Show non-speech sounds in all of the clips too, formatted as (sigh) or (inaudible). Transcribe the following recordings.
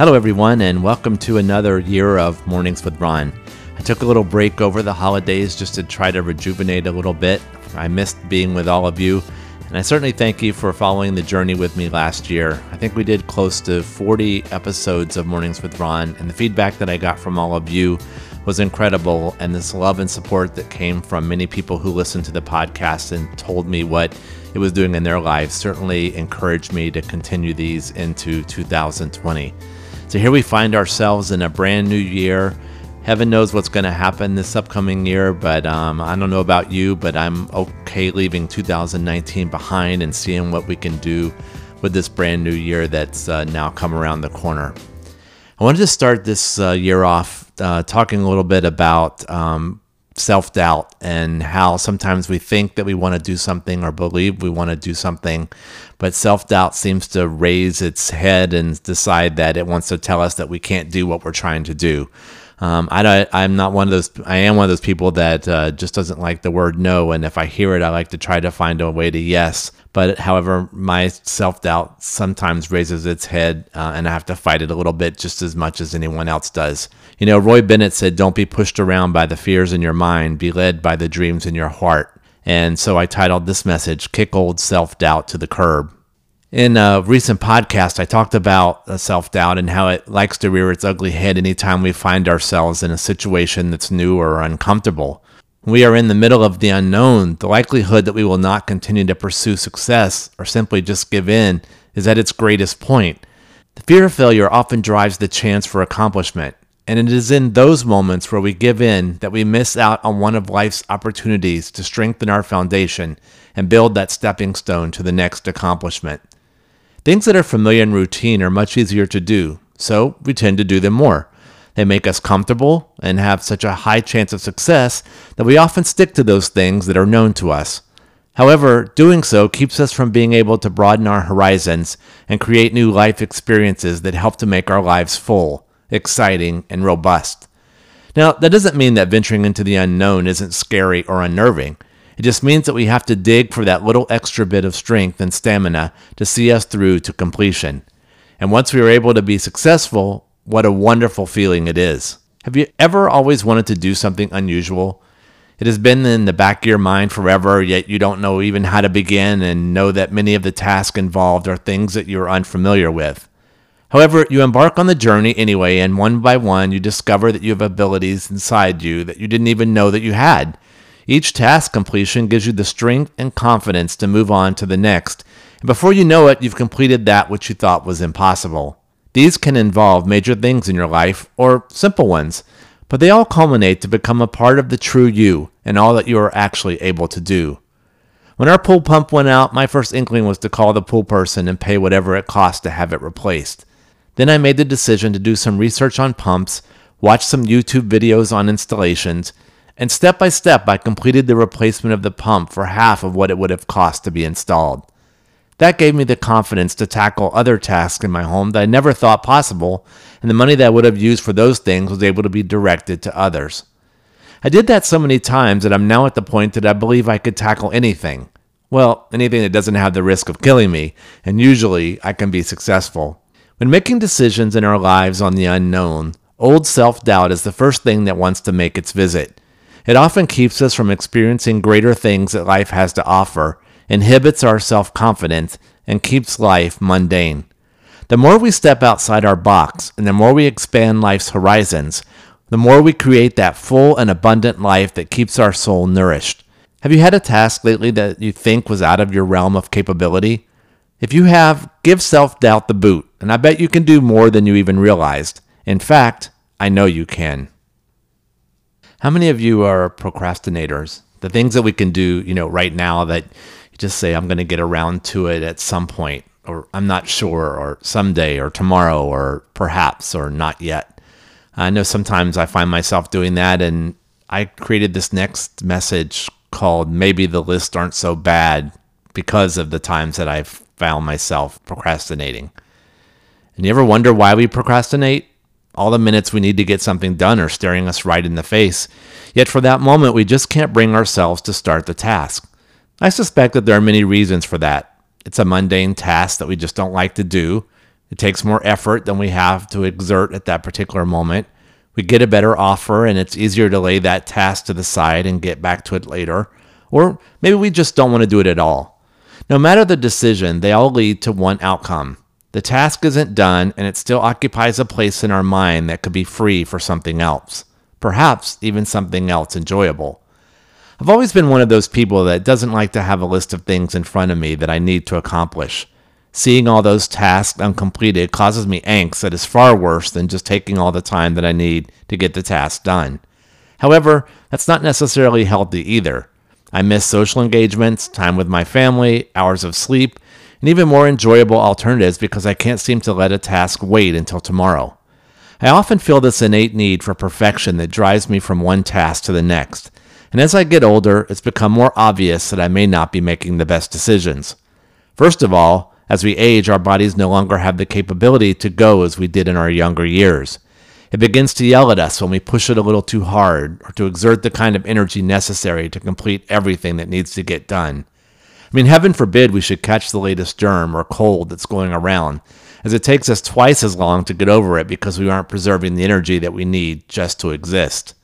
Hello, everyone, and welcome to another year of Mornings with Ron. I took a little break over the holidays just to try to rejuvenate a little bit. I missed being with all of you, and I certainly thank you for following the journey with me last year. I think we did close to 40 episodes of Mornings with Ron, and the feedback that I got from all of you was incredible. And this love and support that came from many people who listened to the podcast and told me what it was doing in their lives certainly encouraged me to continue these into 2020. So here we find ourselves in a brand new year. Heaven knows what's going to happen this upcoming year, but um, I don't know about you, but I'm okay leaving 2019 behind and seeing what we can do with this brand new year that's uh, now come around the corner. I wanted to start this uh, year off uh, talking a little bit about um, self doubt and how sometimes we think that we want to do something or believe we want to do something, but self doubt seems to raise its head and decide that it wants to tell us that we can't do what we're trying to do. Um, I I'm not one of those. I am one of those people that uh, just doesn't like the word no, and if I hear it, I like to try to find a way to yes. But however, my self doubt sometimes raises its head, uh, and I have to fight it a little bit just as much as anyone else does. You know, Roy Bennett said, "Don't be pushed around by the fears in your mind. Be led by the dreams in your heart." And so I titled this message, Kick Old Self Doubt to the Curb. In a recent podcast, I talked about self doubt and how it likes to rear its ugly head anytime we find ourselves in a situation that's new or uncomfortable. We are in the middle of the unknown, the likelihood that we will not continue to pursue success or simply just give in is at its greatest point. The fear of failure often drives the chance for accomplishment, and it is in those moments where we give in that we miss out on one of life's opportunities to strengthen our foundation and build that stepping stone to the next accomplishment. Things that are familiar and routine are much easier to do, so we tend to do them more. They make us comfortable and have such a high chance of success that we often stick to those things that are known to us. However, doing so keeps us from being able to broaden our horizons and create new life experiences that help to make our lives full, exciting, and robust. Now, that doesn't mean that venturing into the unknown isn't scary or unnerving. It just means that we have to dig for that little extra bit of strength and stamina to see us through to completion. And once we are able to be successful, what a wonderful feeling it is. Have you ever always wanted to do something unusual? It has been in the back of your mind forever, yet you don't know even how to begin and know that many of the tasks involved are things that you're unfamiliar with. However, you embark on the journey anyway, and one by one, you discover that you have abilities inside you that you didn't even know that you had. Each task completion gives you the strength and confidence to move on to the next, and before you know it, you've completed that which you thought was impossible. These can involve major things in your life or simple ones, but they all culminate to become a part of the true you and all that you are actually able to do. When our pool pump went out, my first inkling was to call the pool person and pay whatever it cost to have it replaced. Then I made the decision to do some research on pumps, watch some YouTube videos on installations, and step by step I completed the replacement of the pump for half of what it would have cost to be installed. That gave me the confidence to tackle other tasks in my home that I never thought possible, and the money that I would have used for those things was able to be directed to others. I did that so many times that I'm now at the point that I believe I could tackle anything. Well, anything that doesn't have the risk of killing me, and usually I can be successful. When making decisions in our lives on the unknown, old self doubt is the first thing that wants to make its visit. It often keeps us from experiencing greater things that life has to offer, inhibits our self confidence, and keeps life mundane. The more we step outside our box and the more we expand life's horizons, the more we create that full and abundant life that keeps our soul nourished. Have you had a task lately that you think was out of your realm of capability? If you have, give self doubt the boot, and I bet you can do more than you even realized. In fact, I know you can. How many of you are procrastinators? The things that we can do, you know, right now that you just say, I'm going to get around to it at some point, or I'm not sure, or someday, or tomorrow, or perhaps, or not yet. I know sometimes I find myself doing that, and I created this next message called Maybe the List Aren't So Bad because of the times that I've found myself procrastinating. And you ever wonder why we procrastinate? All the minutes we need to get something done are staring us right in the face. Yet for that moment, we just can't bring ourselves to start the task. I suspect that there are many reasons for that. It's a mundane task that we just don't like to do. It takes more effort than we have to exert at that particular moment. We get a better offer, and it's easier to lay that task to the side and get back to it later. Or maybe we just don't want to do it at all. No matter the decision, they all lead to one outcome. The task isn't done, and it still occupies a place in our mind that could be free for something else, perhaps even something else enjoyable. I've always been one of those people that doesn't like to have a list of things in front of me that I need to accomplish. Seeing all those tasks uncompleted causes me angst that is far worse than just taking all the time that I need to get the task done. However, that's not necessarily healthy either. I miss social engagements, time with my family, hours of sleep, and even more enjoyable alternatives because I can't seem to let a task wait until tomorrow. I often feel this innate need for perfection that drives me from one task to the next, and as I get older, it's become more obvious that I may not be making the best decisions. First of all, as we age, our bodies no longer have the capability to go as we did in our younger years. It begins to yell at us when we push it a little too hard or to exert the kind of energy necessary to complete everything that needs to get done. I mean, heaven forbid we should catch the latest germ or cold that's going around, as it takes us twice as long to get over it because we aren't preserving the energy that we need just to exist.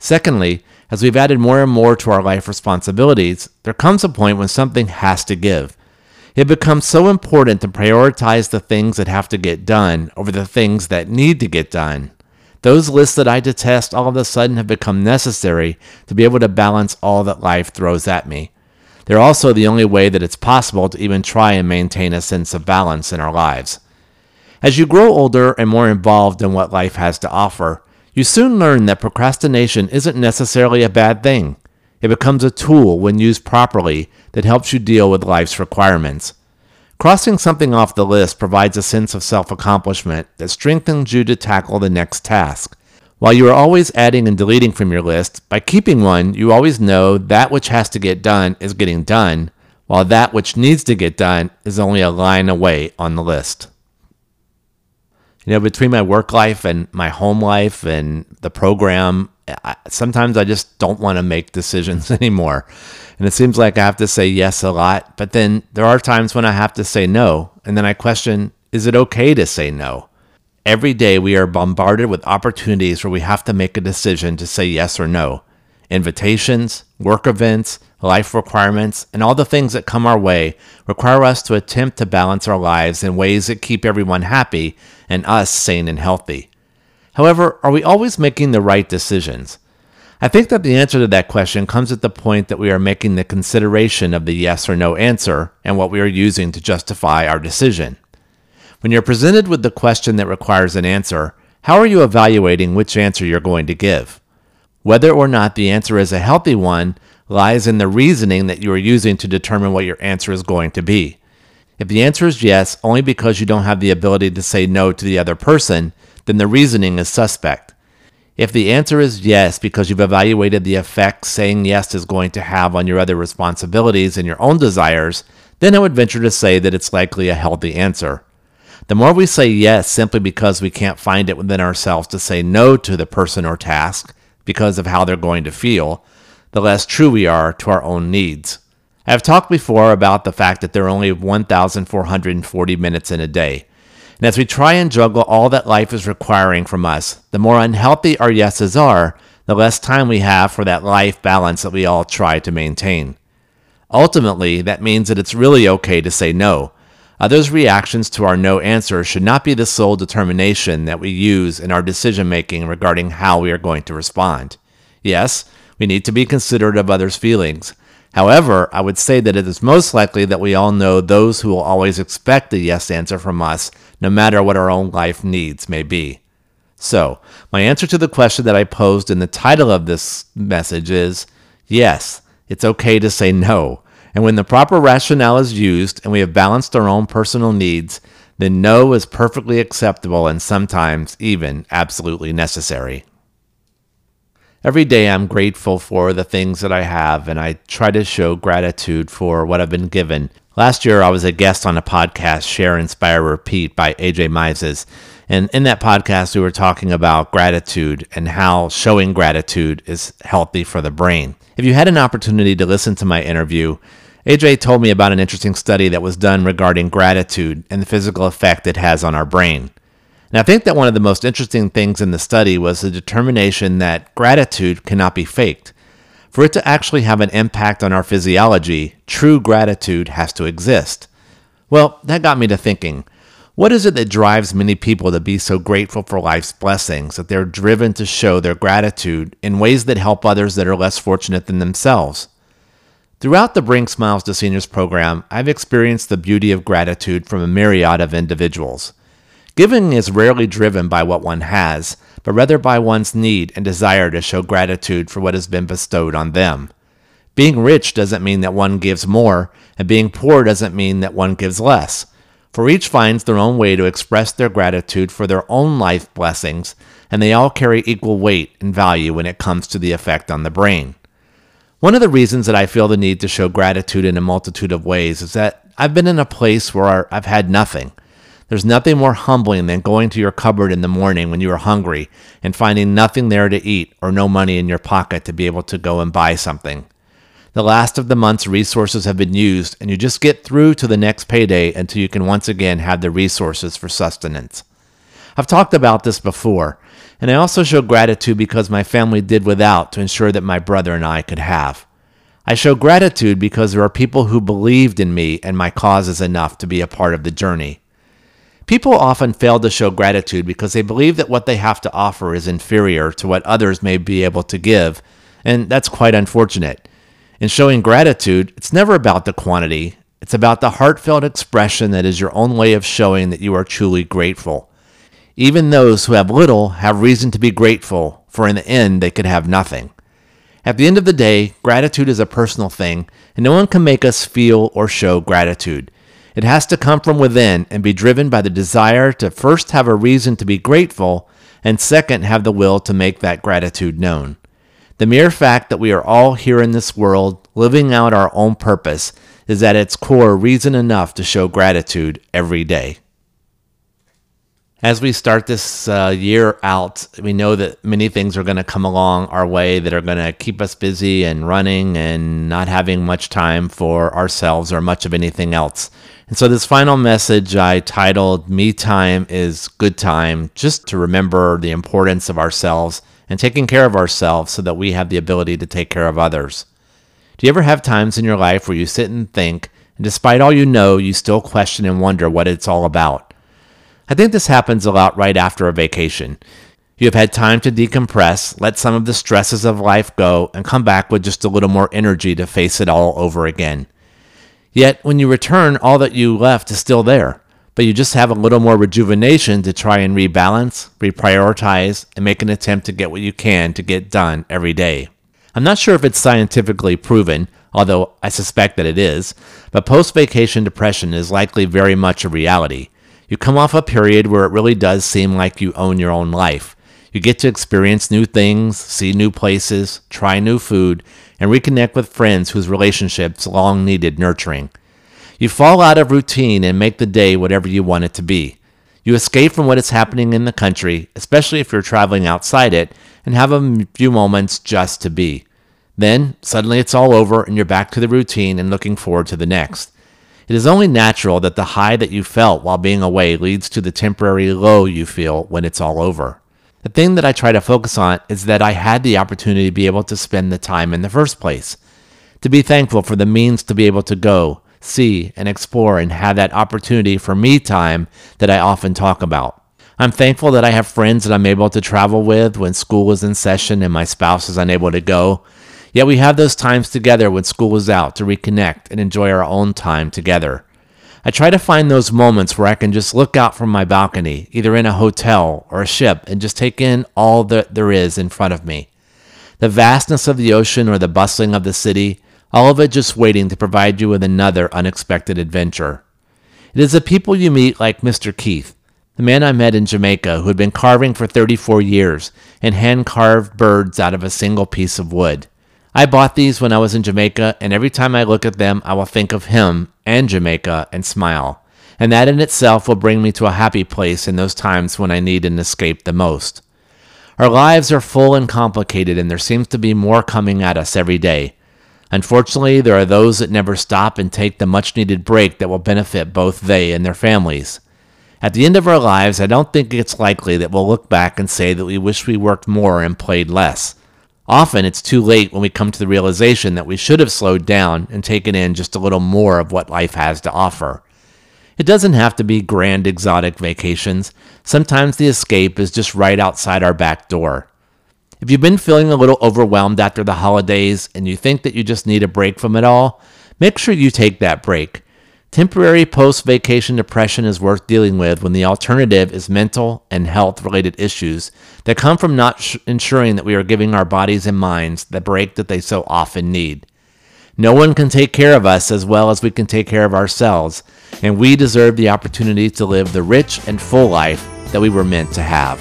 Secondly, as we've added more and more to our life responsibilities, there comes a point when something has to give. It becomes so important to prioritize the things that have to get done over the things that need to get done. Those lists that I detest all of a sudden have become necessary to be able to balance all that life throws at me. They're also the only way that it's possible to even try and maintain a sense of balance in our lives. As you grow older and more involved in what life has to offer, you soon learn that procrastination isn't necessarily a bad thing. It becomes a tool when used properly that helps you deal with life's requirements. Crossing something off the list provides a sense of self accomplishment that strengthens you to tackle the next task. While you are always adding and deleting from your list, by keeping one, you always know that which has to get done is getting done, while that which needs to get done is only a line away on the list. You know, between my work life and my home life and the program, I, sometimes I just don't want to make decisions (laughs) anymore. And it seems like I have to say yes a lot, but then there are times when I have to say no. And then I question is it okay to say no? Every day we are bombarded with opportunities where we have to make a decision to say yes or no. Invitations, work events, life requirements, and all the things that come our way require us to attempt to balance our lives in ways that keep everyone happy and us sane and healthy. However, are we always making the right decisions? I think that the answer to that question comes at the point that we are making the consideration of the yes or no answer and what we are using to justify our decision. When you're presented with the question that requires an answer, how are you evaluating which answer you're going to give? Whether or not the answer is a healthy one lies in the reasoning that you are using to determine what your answer is going to be. If the answer is yes only because you don't have the ability to say no to the other person, then the reasoning is suspect. If the answer is yes because you've evaluated the effect saying yes is going to have on your other responsibilities and your own desires, then I would venture to say that it's likely a healthy answer. The more we say yes simply because we can't find it within ourselves to say no to the person or task because of how they're going to feel, the less true we are to our own needs. I have talked before about the fact that there are only 1,440 minutes in a day. And as we try and juggle all that life is requiring from us, the more unhealthy our yeses are, the less time we have for that life balance that we all try to maintain. Ultimately, that means that it's really okay to say no. Others' reactions to our no answer should not be the sole determination that we use in our decision making regarding how we are going to respond. Yes, we need to be considerate of others' feelings. However, I would say that it is most likely that we all know those who will always expect a yes answer from us no matter what our own life needs may be. So, my answer to the question that I posed in the title of this message is yes, it's okay to say no. And when the proper rationale is used and we have balanced our own personal needs, then no is perfectly acceptable and sometimes even absolutely necessary. Every day I'm grateful for the things that I have, and I try to show gratitude for what I've been given Last year, I was a guest on a podcast, Share, Inspire, Repeat by AJ Mises. And in that podcast, we were talking about gratitude and how showing gratitude is healthy for the brain. If you had an opportunity to listen to my interview, AJ told me about an interesting study that was done regarding gratitude and the physical effect it has on our brain. And I think that one of the most interesting things in the study was the determination that gratitude cannot be faked. For it to actually have an impact on our physiology, true gratitude has to exist. Well, that got me to thinking what is it that drives many people to be so grateful for life's blessings that they're driven to show their gratitude in ways that help others that are less fortunate than themselves? Throughout the Bring Smiles to Seniors program, I've experienced the beauty of gratitude from a myriad of individuals. Giving is rarely driven by what one has, but rather by one's need and desire to show gratitude for what has been bestowed on them. Being rich doesn't mean that one gives more, and being poor doesn't mean that one gives less for each finds their own way to express their gratitude for their own life blessings, and they all carry equal weight and value when it comes to the effect on the brain. One of the reasons that I feel the need to show gratitude in a multitude of ways is that I've been in a place where I've had nothing. There's nothing more humbling than going to your cupboard in the morning when you are hungry and finding nothing there to eat or no money in your pocket to be able to go and buy something. The last of the month's resources have been used, and you just get through to the next payday until you can once again have the resources for sustenance. I've talked about this before, and I also show gratitude because my family did without to ensure that my brother and I could have. I show gratitude because there are people who believed in me and my cause is enough to be a part of the journey. People often fail to show gratitude because they believe that what they have to offer is inferior to what others may be able to give, and that's quite unfortunate. In showing gratitude, it's never about the quantity, it's about the heartfelt expression that is your own way of showing that you are truly grateful. Even those who have little have reason to be grateful, for in the end they could have nothing. At the end of the day, gratitude is a personal thing, and no one can make us feel or show gratitude. It has to come from within and be driven by the desire to first have a reason to be grateful, and second, have the will to make that gratitude known. The mere fact that we are all here in this world, living out our own purpose, is at its core reason enough to show gratitude every day. As we start this uh, year out, we know that many things are going to come along our way that are going to keep us busy and running and not having much time for ourselves or much of anything else. And so, this final message I titled Me Time is Good Time, just to remember the importance of ourselves and taking care of ourselves so that we have the ability to take care of others. Do you ever have times in your life where you sit and think, and despite all you know, you still question and wonder what it's all about? I think this happens a lot right after a vacation. You have had time to decompress, let some of the stresses of life go, and come back with just a little more energy to face it all over again. Yet, when you return, all that you left is still there but you just have a little more rejuvenation to try and rebalance, reprioritize, and make an attempt to get what you can to get done every day. I'm not sure if it's scientifically proven, although I suspect that it is, but post vacation depression is likely very much a reality. You come off a period where it really does seem like you own your own life. You get to experience new things, see new places, try new food, and reconnect with friends whose relationships long needed nurturing. You fall out of routine and make the day whatever you want it to be. You escape from what is happening in the country, especially if you're traveling outside it, and have a few moments just to be. Then, suddenly it's all over and you're back to the routine and looking forward to the next. It is only natural that the high that you felt while being away leads to the temporary low you feel when it's all over. The thing that I try to focus on is that I had the opportunity to be able to spend the time in the first place, to be thankful for the means to be able to go, see, and explore and have that opportunity for me time that I often talk about. I'm thankful that I have friends that I'm able to travel with when school is in session and my spouse is unable to go. Yet we have those times together when school is out to reconnect and enjoy our own time together. I try to find those moments where I can just look out from my balcony, either in a hotel or a ship, and just take in all that there is in front of me. The vastness of the ocean or the bustling of the city, all of it just waiting to provide you with another unexpected adventure. It is the people you meet like Mr. Keith, the man I met in Jamaica who had been carving for 34 years and hand carved birds out of a single piece of wood. I bought these when I was in Jamaica, and every time I look at them, I will think of him and Jamaica and smile. And that in itself will bring me to a happy place in those times when I need an escape the most. Our lives are full and complicated, and there seems to be more coming at us every day. Unfortunately, there are those that never stop and take the much needed break that will benefit both they and their families. At the end of our lives, I don't think it's likely that we'll look back and say that we wish we worked more and played less. Often it's too late when we come to the realization that we should have slowed down and taken in just a little more of what life has to offer. It doesn't have to be grand exotic vacations. Sometimes the escape is just right outside our back door. If you've been feeling a little overwhelmed after the holidays and you think that you just need a break from it all, make sure you take that break. Temporary post vacation depression is worth dealing with when the alternative is mental and health related issues that come from not sh- ensuring that we are giving our bodies and minds the break that they so often need. No one can take care of us as well as we can take care of ourselves, and we deserve the opportunity to live the rich and full life that we were meant to have.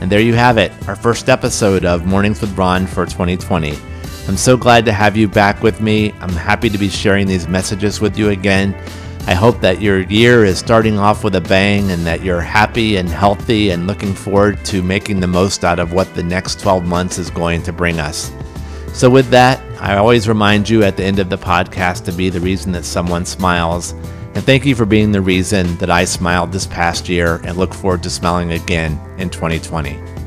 And there you have it, our first episode of Mornings with Ron for 2020. I'm so glad to have you back with me. I'm happy to be sharing these messages with you again. I hope that your year is starting off with a bang and that you're happy and healthy and looking forward to making the most out of what the next 12 months is going to bring us. So, with that, I always remind you at the end of the podcast to be the reason that someone smiles. And thank you for being the reason that I smiled this past year and look forward to smiling again in 2020.